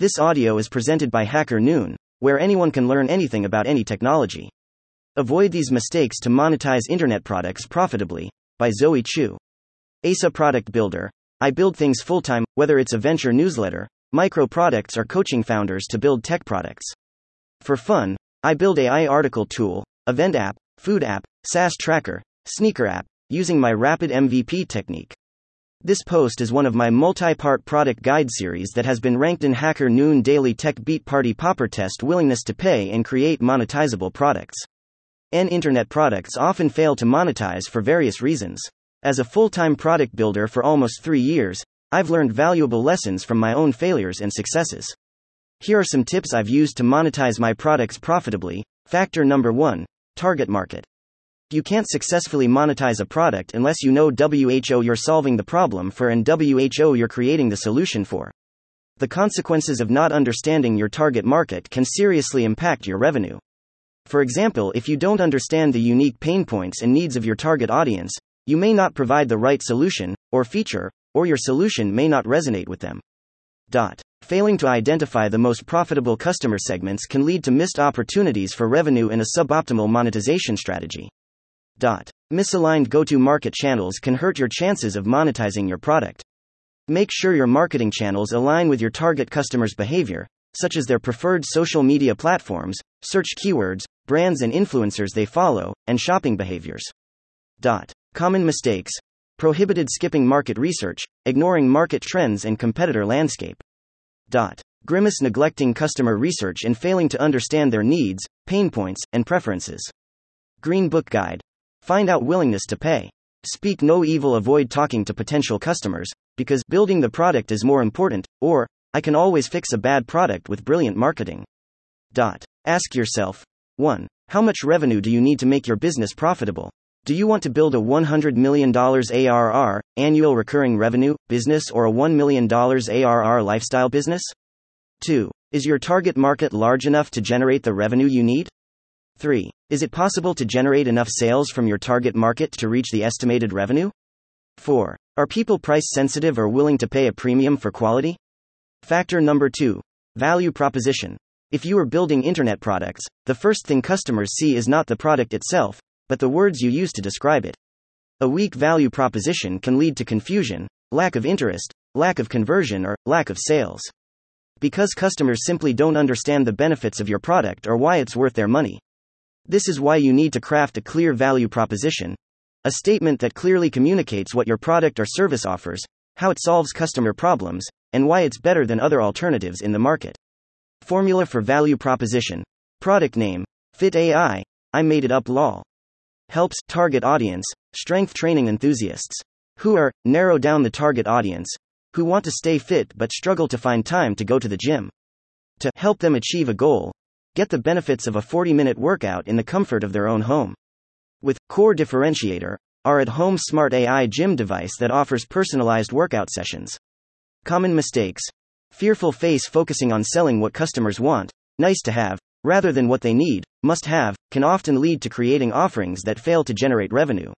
This audio is presented by Hacker Noon, where anyone can learn anything about any technology. Avoid these mistakes to monetize internet products profitably, by Zoe Chu. ASA Product Builder. I build things full time, whether it's a venture newsletter, micro products, or coaching founders to build tech products. For fun, I build AI article tool, event app, food app, SaaS tracker, sneaker app, using my rapid MVP technique. This post is one of my multi part product guide series that has been ranked in Hacker Noon Daily Tech Beat Party Popper Test Willingness to Pay and Create Monetizable Products. N internet products often fail to monetize for various reasons. As a full time product builder for almost three years, I've learned valuable lessons from my own failures and successes. Here are some tips I've used to monetize my products profitably. Factor number one target market. You can't successfully monetize a product unless you know WHO you're solving the problem for and WHO you're creating the solution for. The consequences of not understanding your target market can seriously impact your revenue. For example, if you don't understand the unique pain points and needs of your target audience, you may not provide the right solution, or feature, or your solution may not resonate with them. Dot. Failing to identify the most profitable customer segments can lead to missed opportunities for revenue and a suboptimal monetization strategy. Misaligned go to market channels can hurt your chances of monetizing your product. Make sure your marketing channels align with your target customers' behavior, such as their preferred social media platforms, search keywords, brands and influencers they follow, and shopping behaviors. Dot. Common mistakes prohibited skipping market research, ignoring market trends and competitor landscape. Dot. Grimace neglecting customer research and failing to understand their needs, pain points, and preferences. Green Book Guide Find out willingness to pay. Speak no evil, avoid talking to potential customers, because building the product is more important, or, I can always fix a bad product with brilliant marketing. Dot. Ask yourself 1. How much revenue do you need to make your business profitable? Do you want to build a $100 million ARR, annual recurring revenue, business, or a $1 million ARR lifestyle business? 2. Is your target market large enough to generate the revenue you need? 3. Is it possible to generate enough sales from your target market to reach the estimated revenue? 4. Are people price sensitive or willing to pay a premium for quality? Factor number 2. Value proposition. If you are building internet products, the first thing customers see is not the product itself, but the words you use to describe it. A weak value proposition can lead to confusion, lack of interest, lack of conversion, or lack of sales. Because customers simply don't understand the benefits of your product or why it's worth their money. This is why you need to craft a clear value proposition, a statement that clearly communicates what your product or service offers, how it solves customer problems, and why it's better than other alternatives in the market. Formula for value proposition. Product name. Fit AI. I made it up lol. Helps target audience, strength training enthusiasts. Who are narrow down the target audience, who want to stay fit but struggle to find time to go to the gym. To help them achieve a goal, get the benefits of a 40 minute workout in the comfort of their own home. With Core Differentiator, our at home smart AI gym device that offers personalized workout sessions. Common mistakes. Fearful face focusing on selling what customers want, nice to have, rather than what they need, must have, can often lead to creating offerings that fail to generate revenue.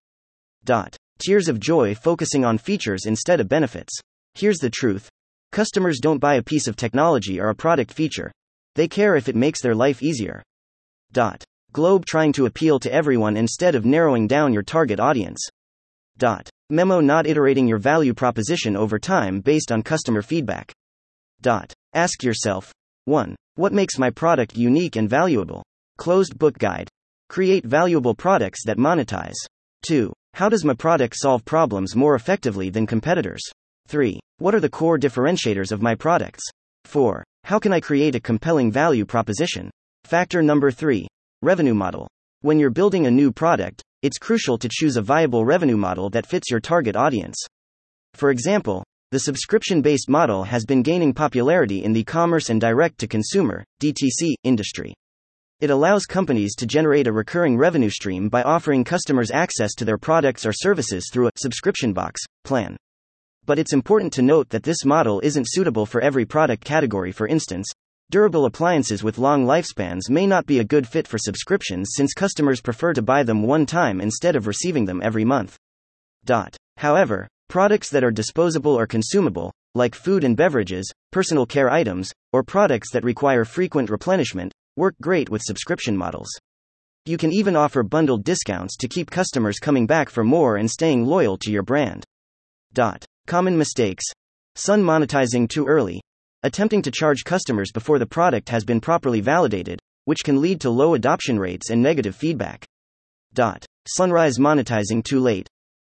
Dot. Tears of joy focusing on features instead of benefits. Here's the truth customers don't buy a piece of technology or a product feature, they care if it makes their life easier. Dot. Globe trying to appeal to everyone instead of narrowing down your target audience. Dot. Memo not iterating your value proposition over time based on customer feedback. Dot. Ask yourself 1. What makes my product unique and valuable? Closed book guide. Create valuable products that monetize. 2. How does my product solve problems more effectively than competitors? 3. What are the core differentiators of my products? 4. How can I create a compelling value proposition? Factor number 3 Revenue model. When you're building a new product, it's crucial to choose a viable revenue model that fits your target audience. For example, the subscription based model has been gaining popularity in the commerce and direct to consumer DTC industry. It allows companies to generate a recurring revenue stream by offering customers access to their products or services through a subscription box plan. But it's important to note that this model isn't suitable for every product category. For instance, durable appliances with long lifespans may not be a good fit for subscriptions since customers prefer to buy them one time instead of receiving them every month. Dot. However, products that are disposable or consumable, like food and beverages, personal care items, or products that require frequent replenishment, work great with subscription models. You can even offer bundled discounts to keep customers coming back for more and staying loyal to your brand. Dot. Common mistakes. Sun monetizing too early. Attempting to charge customers before the product has been properly validated, which can lead to low adoption rates and negative feedback. Dot. Sunrise monetizing too late.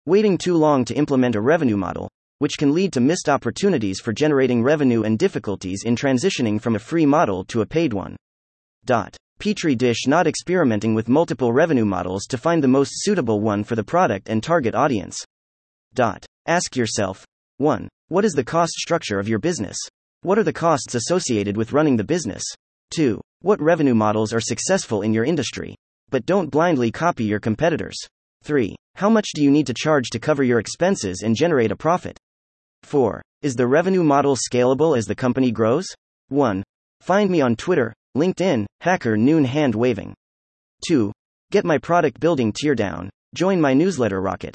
Waiting too long to implement a revenue model, which can lead to missed opportunities for generating revenue and difficulties in transitioning from a free model to a paid one. Dot. Petri dish not experimenting with multiple revenue models to find the most suitable one for the product and target audience. Dot. Ask yourself 1. What is the cost structure of your business? What are the costs associated with running the business? 2. What revenue models are successful in your industry? But don't blindly copy your competitors. 3. How much do you need to charge to cover your expenses and generate a profit? 4. Is the revenue model scalable as the company grows? 1. Find me on Twitter, LinkedIn, Hacker Noon hand waving. 2. Get my product building teardown. Join my newsletter rocket.